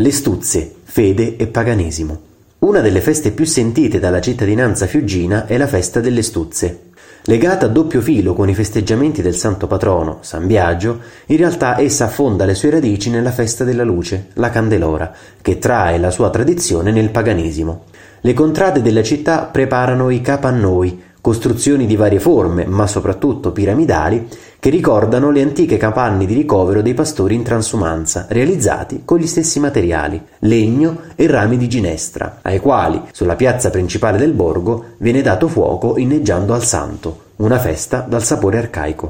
Le stuzze, fede e paganesimo. Una delle feste più sentite dalla cittadinanza fiuggina è la festa delle stuzze. Legata a doppio filo con i festeggiamenti del santo patrono, San Biagio, in realtà essa affonda le sue radici nella festa della luce, la Candelora, che trae la sua tradizione nel paganesimo. Le contrade della città preparano i capannoi, costruzioni di varie forme, ma soprattutto piramidali, che ricordano le antiche capanne di ricovero dei pastori in transumanza, realizzati con gli stessi materiali, legno e rami di ginestra, ai quali, sulla piazza principale del borgo, viene dato fuoco inneggiando al santo, una festa dal sapore arcaico.